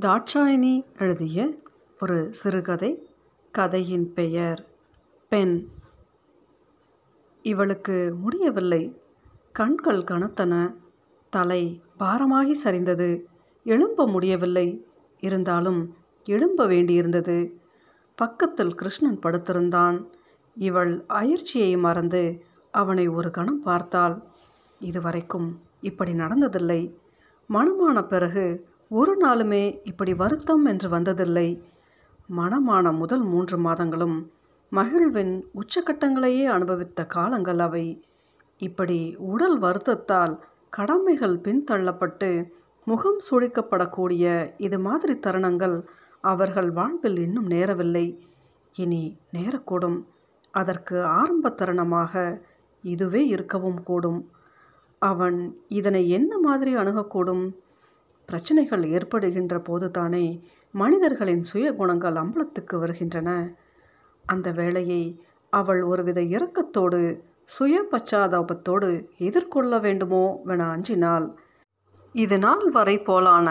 தாட்சாயணி எழுதிய ஒரு சிறுகதை கதையின் பெயர் பெண். இவளுக்கு முடியவில்லை. கண்கள் கனத்தன. தலை பாரமாகி சரிந்தது. எழும்ப முடியவில்லை. இருந்தாலும் எழும்ப வேண்டியிருந்தது. பக்கத்தில் கிருஷ்ணன் படுத்திருந்தான். இவள் அயற்சியை மறந்து அவனை ஒரு கணம் பார்த்தாள். இதுவரைக்கும் இப்படி நடந்ததில்லை. மனமான பிறகு ஒரு நாளுமே இப்படி வருத்தம் என்று வந்ததில்லை. மனமான முதல் மூன்று மாதங்களும் மகிழ்வின் உச்சக்கட்டங்களையே அனுபவித்த காலங்கள் அவை. இப்படி உடல் வருத்தத்தால் கடமைகள் பின்தள்ளப்பட்டு முகம் சுழிக்கப்படக்கூடிய இது மாதிரி தருணங்கள் அவர்கள் வாழ்வில் இன்னும் நேரவில்லை. இனி நேரக்கூடும். அதற்கு ஆரம்ப தருணமாக இதுவே இருக்கவும் கூடும். அவன் இதனை என்ன மாதிரி அணுகக்கூடும்? பிரச்சனைகள் ஏற்படுகின்ற போதுதானே மனிதர்களின் சுய குணங்கள் அம்பலத்துக்கு வருகின்றன. அந்த வேளையை அவள் ஒருவித இரக்கத்தோடு சுய பச்சாதாபத்தோடு எதிர்கொள்ள வேண்டுமோ என அஞ்சினாள். இது நாள் வரை போலான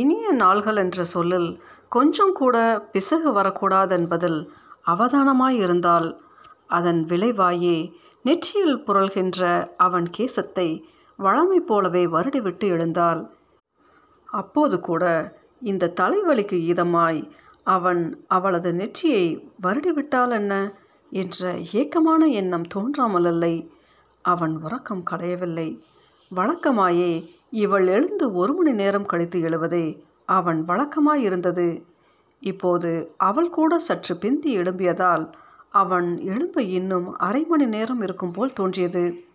இனிய நாள்கள் என்ற சொல்லில் கொஞ்சம் கூட பிசகு வரக்கூடாதென்பதில் அவதானமாயிருந்தால் அதன் விளைவாயே நெற்றியில் புரள்கின்ற அவன் கேசத்தை வழமை போலவே வருடிவிட்டு எழுந்தாள். அப்போது கூட இந்த தலைவலிக்கு இதமாய் அவன் அவளது நெற்றியை வருடிவிட்டால் என்ன? என்ற ஏக்கமான எண்ணம் தோன்றாமலில்லை அவன் உறக்கம் களையவில்லை. வழக்கமாயே இவள் எழுந்து ஒரு மணி நேரம் கழித்து எழுவதே அவன் வழக்கமாயிருந்தது. இப்போது அவள் கூட சற்று பிந்தி எழும்பியதால் அவன் எழும்ப இன்னும் அரை மணி நேரம் இருக்கும் போல் தோன்றியது.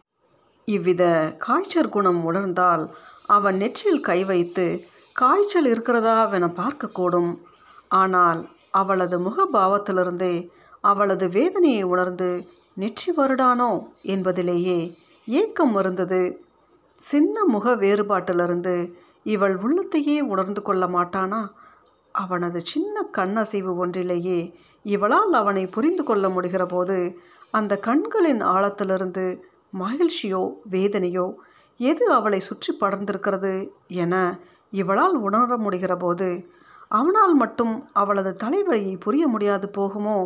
இவ்வித காய்ச்சல் குணம் உணர்ந்தால் அவன் நெற்றியில் கை வைத்து காய்ச்சல் இருக்கிறதாவென பார்க்கக்கூடும் ஆனால் அவளது முகபாவத்திலிருந்தே அவளது வேதனையை உணர்ந்து நெற்றி வருடானோ என்பதிலேயே ஏக்கம் இருந்தது. சின்ன முக வேறுபாட்டிலிருந்து இவள் உள்ளத்தையே உணர்ந்து கொள்ள மாட்டானா? அவனது சின்ன கண்ணசைவு ஒன்றிலேயே இவளால் அவனை புரிந்து கொள்ள முடிகிற போது அந்த கண்களின் ஆழத்திலிருந்து மகிழ்ச்சியோ வேதனையோ எது அவளை சுற்றி படர்ந்திருக்கிறது என இவளால் உணர முடிகிற போது அவனால் மட்டும் அவளது தலைவலியை புரிய முடியாது போகுமோ?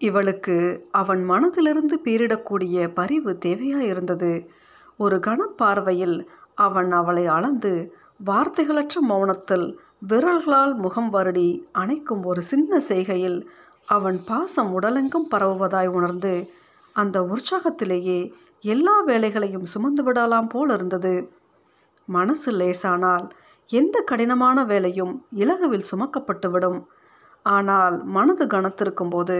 இவளுக்கு அவன் மனதிலிருந்து பீரிடக்கூடிய பரிவு தேவையாயிருந்தது. ஒரு கனப்பார்வையில் அவன் அவளை அளந்து வார்த்தைகளற்ற மௌனத்தில் விரல்களால் முகம் வருடி அணைக்கும் ஒரு சின்ன செய்கையில் அவன் பாசம் உடலெங்கும் பரவுவதாய் உணர்ந்து அந்த உற்சாகத்திலேயே எல்லா வேலைகளையும் சுமந்து விடலாம் போல் இருந்தது. மனசு லேசானால் எந்த கடினமான வேலையும் இலகுவில் சுமக்கப்பட்டுவிடும் ஆனால் மனது கனத்திருக்கும் போது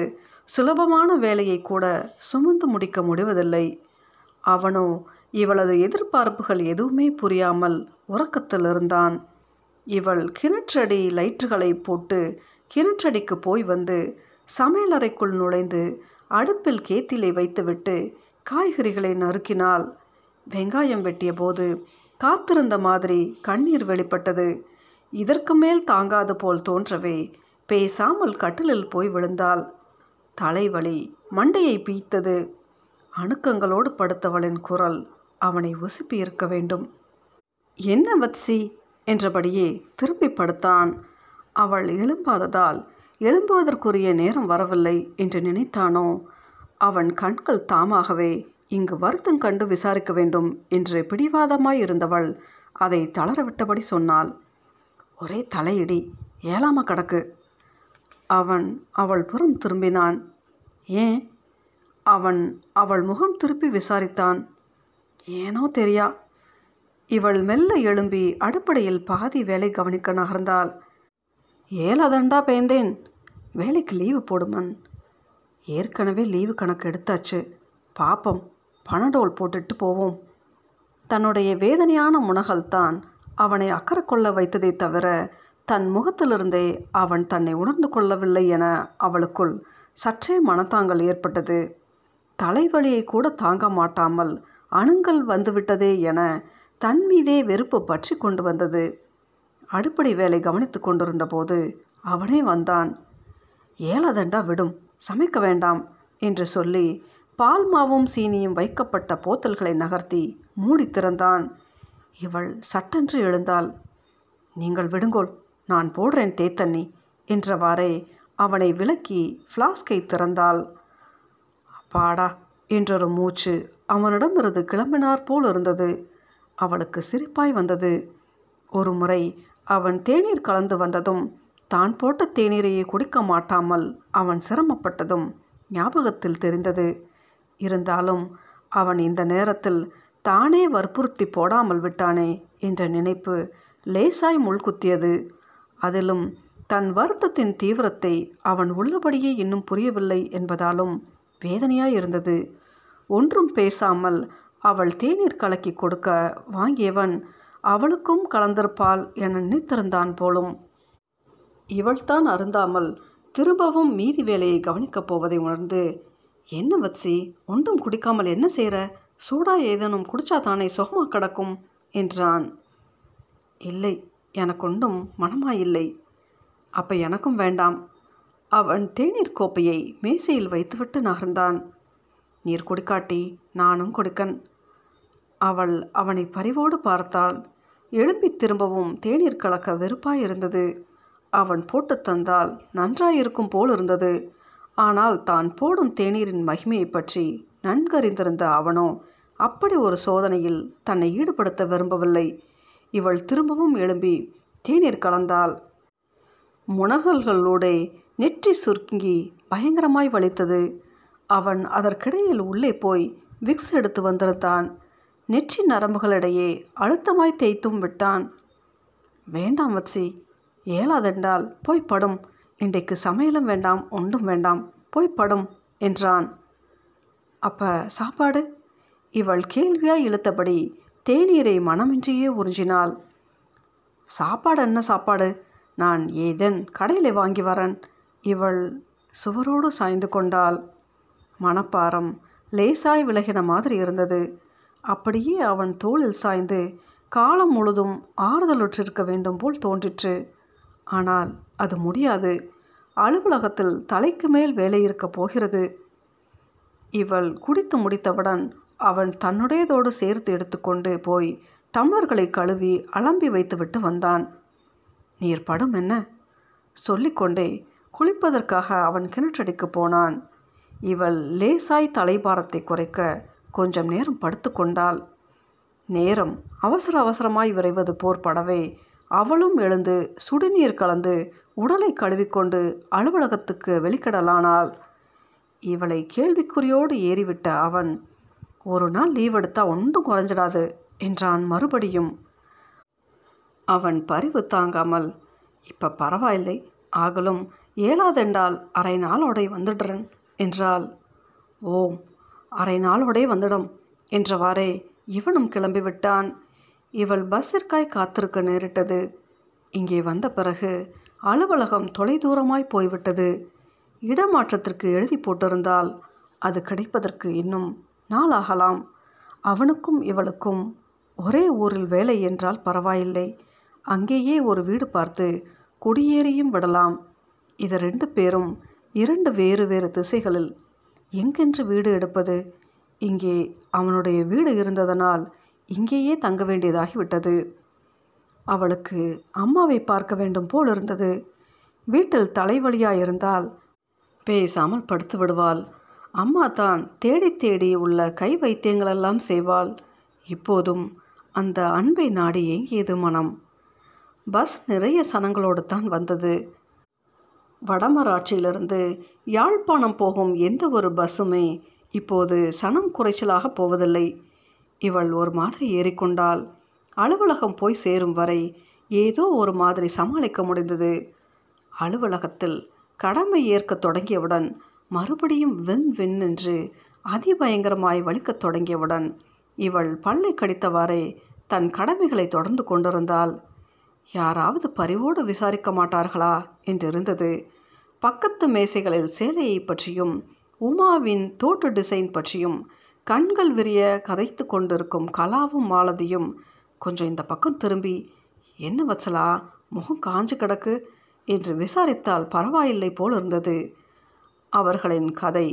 சுலபமான வேலையை கூட சுமந்து முடிக்க முடிவதில்லை. அவனோ இவளது எதிர்பார்ப்புகள் எதுவுமே புரியாமல் உறக்கத்தில் இருந்தான். இவள் கிணற்றடி லைட்டுகளை போட்டு கிணற்றடிக்கு போய் வந்து சமையலறைக்குள் நுழைந்து அடுப்பில் கேத்திலை வைத்துவிட்டு காய்கறிகளை நறுக்கினாள். வெங்காயம் வெட்டிய போது காத்திருந்த மாதிரி கண்ணீர் வெளிப்பட்டது. இதற்கு மேல் தாங்காது போல் தோன்றவே பேசாமல் கட்டிலில் போய் விழுந்தாள். தலைவலி மண்டையை பீய்த்தது. அணுக்கங்களோடு படுத்தவளின் குரல் அவனை உசுப்பி இருக்க வேண்டும். என்ன வத்சி? என்றபடியே திரும்பி படுத்தான். அவள் எழும்பாததால் எழும்புவதற்குரிய நேரம் வரவில்லை என்று நினைத்தானோ? அவன் கண்கள் தாமாகவே இங்கு வருத்தம் கண்டு விசாரிக்க வேண்டும் என்று பிடிவாதமாய் இருந்தவள் அதை தளரவிட்டபடி சொன்னாள். ஒரே தலையிடி ஏலாம கடக்கு. அவன் அவள் புறம் திரும்பினான். ஏன்? அவன் அவள் முகம் திருப்பி விசாரித்தான். ஏனோ தெரியா? இவள் மெல்ல எழும்பி அடிப்படையில் பாதி வேலை கவனிக்க நகர்ந்தாள். ஏலதண்டா பேந்தேன் வேலைக்கு லீவு போடுமன். ஏற்கனவே லீவு கணக்கு எடுத்தாச்சு. பாப்பம் பணடோல் போட்டுட்டு போவோம். தன்னுடைய வேதனையான முனகல்தான் அவனை அக்கறை கொள்ள வைத்ததை தவிர தன் முகத்திலிருந்தே அவன் தன்னை உணர்ந்து கொள்ளவில்லை என அவளுக்குள் சற்றே மனத்தாங்கல் ஏற்பட்டது. தலைவலியை கூட தாங்க மாட்டாமல் அணுங்கள் வந்துவிட்டதே என தன் மீதே வெறுப்பு பற்றி கொண்டு வந்தது. அடிப்படை வேலை கவனித்து கொண்டிருந்த போது அவனே வந்தான். ஏலதண்டா விடும் சமைக்க வேண்டாம் என்று சொல்லி பால் மாவும் சீனியும் வைக்கப்பட்ட போத்தல்களை நகர்த்தி மூடி திறந்தான். இவள் சட்டென்று எழுந்தாள் நீங்கள் விடுங்கோள் நான் போடுறேன் தேத்தண்ணி என்றவாறே அவனை விலக்கி ஃப்ளாஸ்கை திறந்தாள். அப்பாடா என்றொரு மூச்சு அவனிடமிருந்து கிளம்பினார் போல் இருந்தது அவளுக்கு சிரிப்பாய் வந்தது. ஒரு முறை அவன் தேநீர் கலந்து வந்ததும் தான் போட்ட தேநீரையே குடிக்க மாட்டாமல் அவன் சிரமப்பட்டதும் ஞாபகத்தில் தெரிந்தது. இருந்தாலும் அவன் இந்த நேரத்தில் தானே வற்புறுத்தி போடாமல் விட்டானே என்ற நினைப்பு லேசாய் முள்குத்தியது. அதிலும் தன் வருத்தத்தின் தீவிரத்தை அவன் உள்ளபடியே இன்னும் புரியவில்லை என்பதாலும் வேதனையாய் இருந்தது ஒன்றும் பேசாமல் அவள் தேநீர் கலக்கி கொடுக்க வாங்கியவன் அவளுக்கும் கலந்திருப்பாள் என நினைத்திருந்தான் போலும். இவள்தான் அருந்தாமல் திரும்பவும் மீதி வேலையை கவனிக்கப் போவதை உணர்ந்து என்ன வச்சி ஒன்றும் குடிக்காமல் என்ன செய்கிற சூடா ஏதேனும் குடிச்சா தானே சுகமாக கிடக்கும்? என்றான். இல்லை எனக்கு ஒன்றும் மனமாயில்லை. அப்போ எனக்கும் வேண்டாம். அவன் தேநீர் கோப்பையை மேசையில் வைத்துவிட்டு நகர்ந்தான். நீர் குடிக்காட்டி நானும் கொடுக்கன். அவள் அவனை பரிவோடு பார்த்தாள். எழும்பி திரும்பவும் தேநீர் கலக்க வெறுப்பாய் இருந்தது அவன் போட்டு தந்தால் நன்றாயிருக்கும் போல் இருந்தது ஆனால் தான் போடும் தேநீரின் மகிமையை பற்றி நன்கறிந்திருந்த அவனோ அப்படி ஒரு சோதனையில் தன்னை ஈடுபடுத்த விரும்பவில்லை. இவள் திரும்பவும் எழும்பி தேநீர் கலந்தாள் முனகல்களோடே நெற்றி சுருங்கி பயங்கரமாய் வலித்தது. அவன் அதற்கிடையில் உள்ளே போய் விக்ஸ் எடுத்து வந்திருந்தான். நெற்றி நரம்புகளிடையே அழுத்தமாய் தேய்த்தும் விட்டான். வேண்டாம் வச்சி ஏலாதென்றால் போய் படும். இன்றைக்கு சமையலும் வேண்டாம் ஒன்றும் வேண்டாம் போய் படும் என்றான். அப்ப சாப்பாடு? இவள் கேள்வியாய் இழுத்தபடி தேநீரை மனமின்றியே உறிஞ்சினாள். சாப்பாடு என்ன சாப்பாடு? நான் ஏதன் கடையில் வாங்கி வரேன் இவள் சுவரோடு சாய்ந்து கொண்டாள். மணப்பாரம் லேசாய் விலகின மாதிரி இருந்தது. அப்படியே அவன் தோளில் சாய்ந்து காலம் முழுதும் ஆறுதலுற்றிருக்க வேண்டும் போல் தோன்றிற்று. ஆனால் அது முடியாது. அலுவலகத்தில் தலைக்கு மேல் வேலை இருக்கப் போகிறது. இவள் குடித்து முடித்தவுடன் அவன் தன்னுடையதோடு சேர்த்து எடுத்துக்கொண்டு போய் டம்ளர்களை கழுவி அலம்பி வைத்துவிட்டு வந்தான். நீர் படும் என்ன? சொல்லிக்கொண்டே குளிப்பதற்காக அவன் கிணற்றடிக்கு போனான். இவள் லேசாய் தலைபாரத்தை குறைக்க கொஞ்சம் நேரம் படுத்து கொண்டாள். நேரம். அவசர அவசரமாய் விரைவது போர் படவே. அவளும் எழுந்து சுடுநீர் கலந்து உடலை கழுவிக்கொண்டு அலுவலகத்துக்கு வெளிக்கடலானாள். இவளை கேள்விக்குறியோடு ஏறிவிட்ட அவன் ஒரு நாள் லீவ் எடுத்தா ஒன்றும் குறைஞ்சிடாது என்றான் மறுபடியும். அவன் பரிவு தாங்காமல் இப்போ பரவாயில்லை. ஆகலும் ஏழாதென்றால் அரை நாளோடை வந்துடுறேன் என்றாள். ஓம் அரை நாளோடே வந்துடும் என்றவாறே இவனும் கிளம்பிவிட்டான். இவள் பஸ்ஸிற்காய் காத்திருக்க நேரிட்டது. இங்கே வந்த பிறகு அலுவலகம் தொலைதூரமாய் போய்விட்டது. இடமாற்றத்திற்கு எழுதி போட்டிருந்தால் அது கிடைப்பதற்கு இன்னும் நாளாகலாம். அவனுக்கும் இவளுக்கும் ஒரே ஊரில் வேலை என்றால் பரவாயில்லை. அங்கேயே ஒரு வீடு பார்த்து குடியேறியும் விடலாம். இது ரெண்டு பேரும் இரண்டு வேறு வேறு திசைகளில் எங்கென்று வீடு எடுப்பது? இங்கே அவனுடைய வீடு இருந்ததனால் இங்கேயே தங்க வேண்டியதாகிவிட்டது. அவளுக்கு அம்மாவை பார்க்க வேண்டும் போல் இருந்தது. வீட்டில் தலைவலியாக இருந்தால் பேசாமல் படுத்து விடுவாள். அம்மா தான் தேடி தேடி உள்ள கை வைத்தியங்களெல்லாம் செய்வாள். இப்போதும் அந்த அன்பை நாடி ஏங்கியது மனம். பஸ் நிறைய சனங்களோடு தான் வந்தது. வடமராட்சியிலிருந்து யாழ்ப்பாணம் போகும் எந்த ஒரு பஸ்ஸுமே இப்போது சனம் குறைச்சலாக போவதில்லை. இவள் ஒரு மாதிரி ஏறிக்கொண்டால் அலுவலகம் போய் சேரும் வரை ஏதோ ஒரு மாதிரி சமாளிக்க முடிந்தது. அலுவலகத்தில் கடமை ஏற்க தொடங்கியவுடன் மறுபடியும் வெண் வெண் என்று அதிபயங்கரமாய் வலிக்கத் தொடங்கியவுடன் இவள் பல்லை கடித்தவாறே தன் கடமைகளை தொடர்ந்து கொண்டிருந்தாள். யாராவது பரிவோடு விசாரிக்க மாட்டார்களா? என்றிருந்தது. பக்கத்து மேசைகளில் சேலையை பற்றியும் உமாவின் தோட்டு டிசைன் பற்றியும் கண்கள் விரிய கதைத்து கொண்டிருக்கும் கலாவும் மாலதியும் கொஞ்சம் இந்த பக்கம் திரும்பி என்ன வச்சலா முகம் காஞ்சு கிடக்கு? என்று விசாரித்தால் பரவாயில்லை போல் இருந்தது அவர்களின் கதை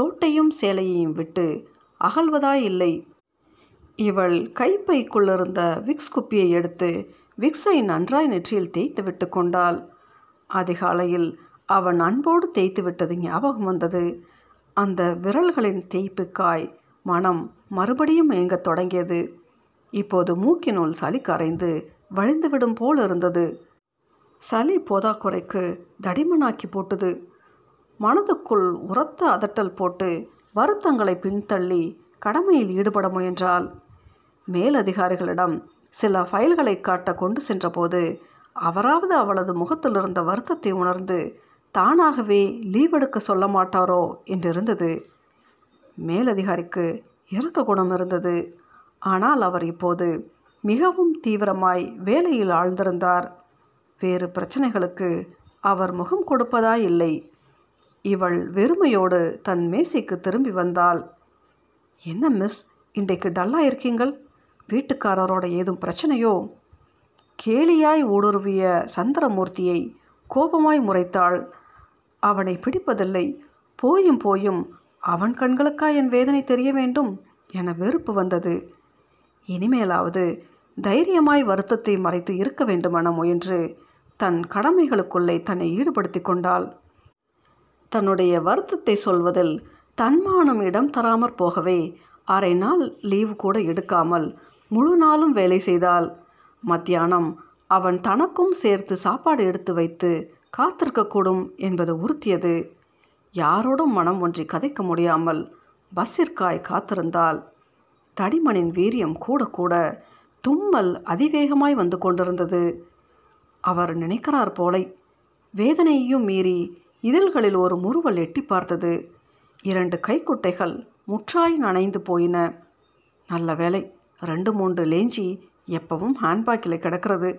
தோட்டையும் சேலையையும் விட்டு அகழ்வதாய் இல்லை இவள் கைப்பைக்குள்ளிருந்த விக்ஸ் குப்பியை எடுத்து விக்ஸை நன்றாய் நெற்றியில் தேய்த்து விட்டு கொண்டாள். அதிகாலையில் அவன் அன்போடு தேய்த்து விட்டது ஞாபகம் வந்தது. அந்த விரல்களின் தேய்ப்புக்காய் மனம் மறுபடியும் ஏங்கத் தொடங்கியது. இப்போது மூக்கினுள் சளி கரைந்து வழிந்துவிடும் போல் இருந்தது. சளி போதாக்குறைக்கு தடிமனாக்கி போட்டது. மனதுக்குள் உரத்த அதட்டல் போட்டு வருத்தங்களை பின்தள்ளி கடமையில் ஈடுபட முயன்றாள். மேலதிகாரிகளிடம் சில ஃபைல்களை காட்ட கொண்டு சென்றபோது அவராவது அவளது முகத்தில் இருந்த வருத்தத்தை உணர்ந்து தானாகவே லீவ் எடுக்க சொல்ல மாட்டாரோ? என்றிருந்தது. மேலதிகாரிக்கு இறக்க குணம் இருந்தது. ஆனால் அவர் இப்போது மிகவும் தீவிரமாய் வேலையில் ஆழ்ந்திருந்தார். வேறு பிரச்சனைகளுக்கு அவர் முகம் கொடுப்பதா இல்லை. இவள் வெறுமையோடு தன் மேசைக்கு திரும்பி வந்தாள். என்ன மிஸ் இன்றைக்கு டல்லாக இருக்கீங்கள் வீட்டுக்காரரோட ஏதும் பிரச்சனையோ? கேலியாய் ஊடுருவிய சந்திரமூர்த்தியை கோபமாய் முறைத்தாள். அவனை பிடிப்பதில்லை. போயும் போயும் அவன் கண்களுக்கா என் வேதனை தெரிய வேண்டும்? என வெறுப்பு வந்தது. இனிமேலாவது தைரியமாய் வருத்தத்தை மறைத்து இருக்க வேண்டுமென முயன்று தன் கடமைகளுக்குள்ளே தன்னை ஈடுபடுத்தி கொண்டாள். தன்னுடைய வருத்தத்தை சொல்வதில் தன்மானம் இடம் தராமற் போகவே அரை நாள் லீவு கூட எடுக்காமல் முழு நாளும் வேலை செய்தாள். மத்தியானம் அவன் தனக்கும் சேர்த்து சாப்பாடு எடுத்து வைத்து காத்திருக்கக்கூடும் என்பது உறுத்தியது. யாரோடும் மனம் ஒன்றி கதைக்க முடியாமல் பஸ்ஸிற்காய் காத்திருந்தால் தடிமனின் வீரியம் கூட கூட தும்மல் அதிவேகமாய் வந்து கொண்டிருந்தது. அவர் நினைக்கிறார் போலை வேதனையையும் மீறி இதழ்களில் ஒரு முறுவல் எட்டி பார்த்தது. இரண்டு கைக்குட்டைகள் முற்றாய் நனைந்து போயின. நல்ல வேலை ரெண்டு மூன்று லேஞ்சி எப்பவும் ஹேண்ட்பேக்கில் கிடக்கிறது.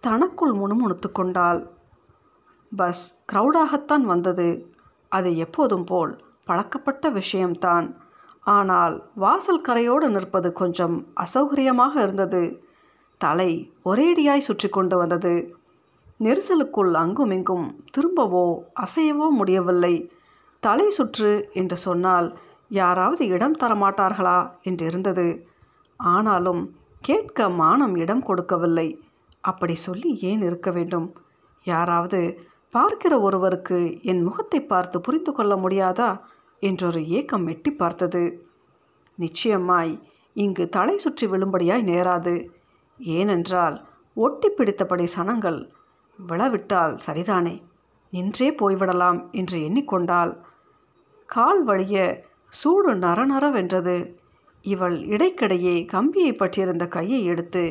தனக்குள் முணுமுணுத்து கொண்டாள். பஸ் க்ரௌடாகத்தான் வந்தது. அது எப்போதும் போல் பழக்கப்பட்ட விஷயம்தான். ஆனால் வாசல் கரையோடு நிற்பது கொஞ்சம் அசௌகரியமாக இருந்தது. தலை ஒரேடியாய் சுற்றி கொண்டு வந்தது. நெரிசலுக்குள் அங்குமிங்கும் திரும்பவோ அசையவோ முடியவில்லை. தலை சுற்று என்று சொன்னால் யாராவது இடம் தரமாட்டார்களா என்று இருந்தது ஆனாலும் கேட்க மானம் இடம் கொடுக்கவில்லை. அப்படி சொல்லி ஏன் இருக்க வேண்டும்? யாராவது பார்க்கிற ஒருவருக்கு என் முகத்தை பார்த்து புரிந்து கொள்ள முடியாதா? என்றொரு ஏக்கம் எட்டி பார்த்தது. நிச்சயமாய் இங்கு தலை சுற்றி விழும்படியாய் நேராது. ஏனென்றால் ஒட்டி பிடித்தபடி சனங்கள் விழவிட்டால் சரிதானே? நின்றே போய்விடலாம் என்று எண்ணிக்கொண்டால் கால் வழிய சூடு நரநரவென்றது இவள் இடைக்கிடையே கம்பியை பற்றியிருந்த கையை எடுத்து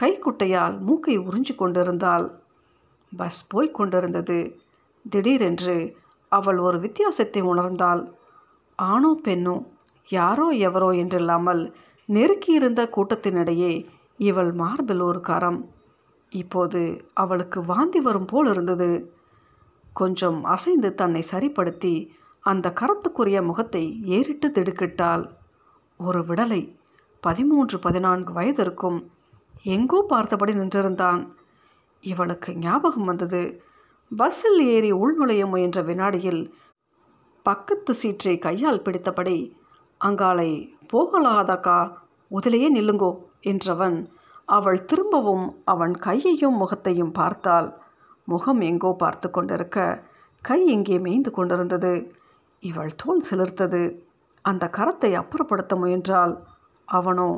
கைக்குட்டையால் மூக்கை உறிஞ்சு கொண்டிருந்தாள். பஸ் போய்க் கொண்டிருந்தது. திடீரென்று அவள் ஒரு வித்தியாசத்தை உணர்ந்தாள். ஆணோ பெண்ணோ யாரோ எவரோ என்றில்லாமல் நெருக்கியிருந்த கூட்டத்தினிடையே இவள் மார்பில் ஒரு கரம். இப்போது அவளுக்கு வாந்தி வரும் போல் இருந்தது. கொஞ்சம் அசைந்து தன்னை சரிப்படுத்தி அந்த கரத்துக்குரிய முகத்தை ஏறிட்டு திடுக்கிட்டாள். ஒரு விடலை. பதிமூன்று பதினான்கு வயது இருக்கும். எங்கோ பார்த்தபடி நின்றிருந்தான். இவளுக்கு ஞாபகம் வந்தது. பஸ்ஸில் ஏறி உள்நுழைய முயன்ற வினாடியில் பக்கத்து சீற்றை கையால் பிடித்தபடி அங்காலை போகலாதாக்கா உதிலேயே நில்லுங்கோ என்றவன் அவள் திரும்பவும் அவன் கையையும் முகத்தையும் பார்த்தாள். முகம் எங்கோ பார்த்து கொண்டிருக்க கை எங்கே மேய்ந்து கொண்டிருந்தது. இவள் தோல் சிலிர்த்தது. அந்த கரத்தை அப்புறப்படுத்த முயன்றால் அவனோ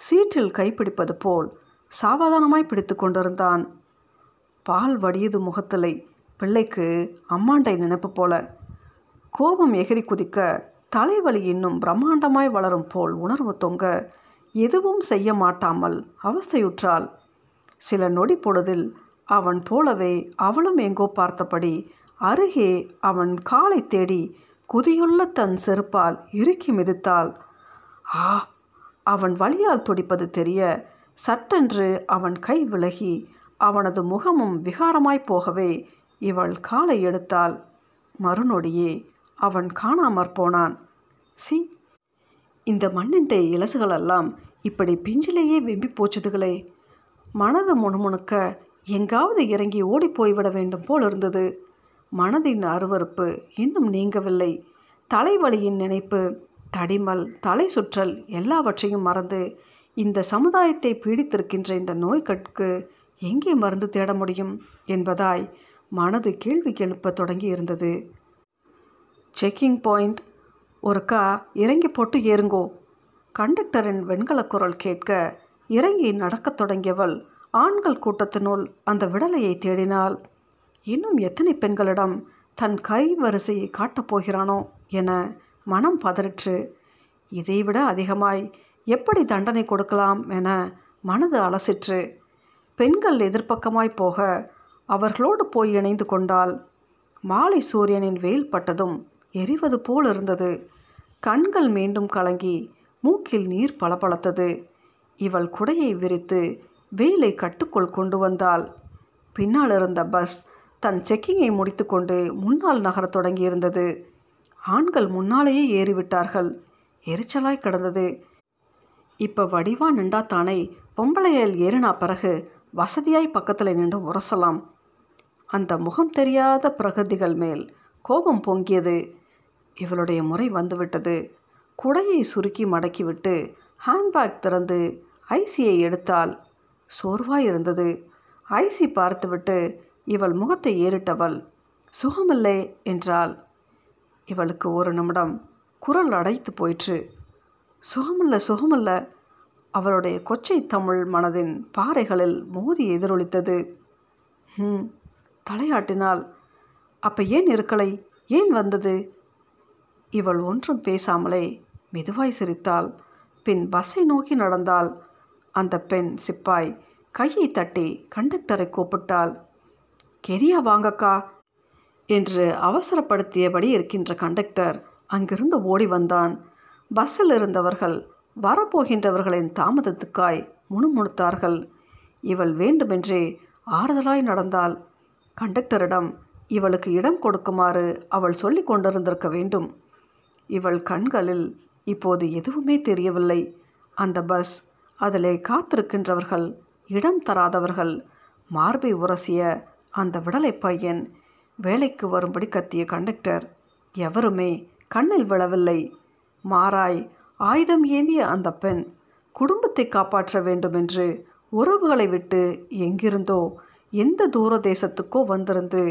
சீற்றில் கைப்பிடிப்பது போல் சாவதானமாய் பிடித்து கொண்டிருந்தான். பால் வடியது முகத்திலை பிள்ளைக்கு அம்மாண்டை நினைப்பு போல. கோபம் எகிரி குதிக்க தலைவலி இன்னும் பிரம்மாண்டமாய் வளரும் போல் உணர்வு தொங்க எதுவும் செய்ய மாட்டாமல் அவஸ்தையுற்றாள். சில நொடி பொழுதில் அவன் போலவே அவளும் எங்கோ பார்த்தபடி அருகே அவன் காலை தேடி குதியுள்ள தன் செருப்பால் இறுக்கி மிதித்தாள். ஆ அவன் வழியால் துடிப்பது தெரிய சட்டென்று அவன் கை விலகி அவனது முகமும் விகாரமாய் போகவே இவள் காலை எடுத்தாள். மறுநொடியே அவன் காணாமற் போனான். சி இந்த மண்ணின்டே இலசுகளெல்லாம் இப்படி பிஞ்சிலேயே வெம்பி போச்சுதுகளே. மனது முணுமுணுக்க எங்காவது இறங்கி ஓடிப்போய்விட வேண்டும் போல் இருந்தது மனதின் அருவறுப்பு இன்னும் நீங்கவில்லை. தலைவலியின் நினைப்பு தடிமல் தலை சுற்றல் எல்லாவற்றையும் மறந்து இந்த சமுதாயத்தை பீடித்திருக்கின்ற இந்த நோய்கட்கு எங்கே மருந்து தேட முடியும் என்பதாய் மனது கேள்வி எழுப்ப தொடங்கி இருந்தது செக்கிங் பாயிண்ட் ஒருக்கா இறங்கி போட்டு ஏறுங்கோ. கண்டக்டரின் வெண்கலக் குரல் கேட்க இறங்கி நடக்கத் தொடங்கியவள் ஆண்கள் கூட்டத்தினுள் அந்த விடலையை தேடினாள். இன்னும் எத்தனை பெண்களிடம் தன் கை வரிசையை காட்டப் போகிறானோ என மனம் பதறிற்று. இதைவிட அதிகமாய் எப்படி தண்டனை கொடுக்கலாம் என மனது அலசிற்று. பெண்கள் எதிர்ப்பக்கமாய் போக அவர்களோடு போய் இணைந்து கொண்டால் மாலை சூரியனின் வெயில் பட்டதும் எரிவது போல் இருந்தது. கண்கள் மீண்டும் கலங்கி மூக்கில் நீர் பளபளத்தது. இவள் குடையை விரித்து வெயிலை கட்டுக்குள் கொண்டு வந்தாள். பின்னால் இருந்த பஸ் தன் செக்கிங்கை முடித்துக்கொண்டு முன்னால் நகரத் தொடங்கியிருந்தது. ஆண்கள் முன்னாலேயே ஏறிவிட்டார்கள். எரிச்சலாய் கிடந்தது. இப்போ வடிவா நின்றா தானே பொம்பளையல் ஏறினா பிறகு வசதியாய் பக்கத்தில் நின்று உரசலாம். அந்த முகம் தெரியாத பிரகதிகள் மேல் கோபம் பொங்கியது. இவளுடைய முறை வந்துவிட்டது. குடையை சுருக்கி மடக்கிவிட்டு ஹேண்ட்பேக் திறந்து ஐசியை எடுத்தால் சோர்வாய் இருந்தது. ஐசி பார்த்துவிட்டு இவள் முகத்தை ஏறிட்டவள் சுகமில்லை என்றாள். இவளுக்கு ஒரு நிமிடம் குரல் அடைத்து போயிற்று. சுகமில்ல சுகமில்ல அவளுடைய கொச்சை தமிழ் மனதின் பாறைகளில் மோதி எதிரொலித்தது. ம் தலையாட்டினாள். அப்போ ஏன் இருக்கலை? ஏன் வந்தது? இவள் ஒன்றும் பேசாமலே மெதுவாய் சிரித்தாள். பின் பஸ்ஸை நோக்கி நடந்தாள். அந்த பெண் சிப்பாய் கையை தட்டி கண்டக்டரை கூப்பிட்டாள். கெரியா வாங்கக்கா? என்று அவசரப்படுத்தியபடி இருக்கின்ற கண்டக்டர் அங்கிருந்து ஓடி வந்தான். பஸ்ஸில் இருந்தவர்கள் வரப்போகின்றவர்களின் தாமதத்துக்காய் முணுமுணுத்தார்கள். இவள் வேண்டுமென்றே ஆறுதலாய் நடந்தாள். கண்டக்டரிடம் இவளுக்கு இடம் கொடுக்குமாறு அவள் சொல்லி கொண்டிருந்திருக்க வேண்டும். இவள் கண்களில் இப்போது எதுவுமே தெரியவில்லை. அந்த பஸ் அதிலே காத்திருக்கின்றவர்கள் இடம் தராதவர்கள் மார்பை உரசிய அந்த விடலை பையன் வேலைக்கு வரும்படி கத்திய கண்டக்டர். எவருமே கண்ணில் விழவில்லை. மாறாய் ஆயுதம் ஏந்திய அந்த பெண் குடும்பத்தை காப்பாற்ற வேண்டுமென்று உறவுகளை விட்டு எங்கிருந்தோ எந்த தூர தேசத்துக்கோ வந்திருந்து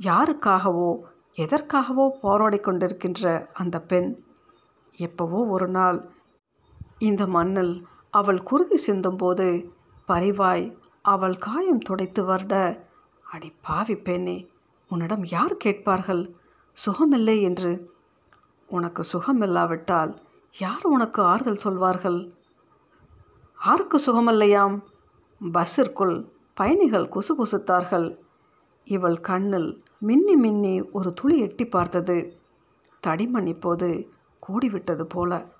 யாருக்காகவோ எதற்காகவோ போராடி கொண்டிருக்கின்ற அந்த பெண். எப்பவோ ஒரு நாள் இந்த மண்ணில் அவள் குருதி சிந்தும்போது பரிவாய் அவள் காயம் துடைத்து வருட அடி பாவி பெண்ணே உன்னிடம் யார் கேட்பார்கள்? சுகமில்லை என்று. உனக்கு சுகமில்லாவிட்டால் யார் உனக்கு ஆறுதல் சொல்வார்கள்? ஆருக்கு சுகமில்லையாம்? பஸ்ஸிற்குள் பயணிகள் குசுகுசுத்தார்கள். இவள் கண்ணில் மின்னி மின்னி ஒரு துளி எட்டி பார்த்தது. தடிமண் இப்போது கூடிவிட்டது போல.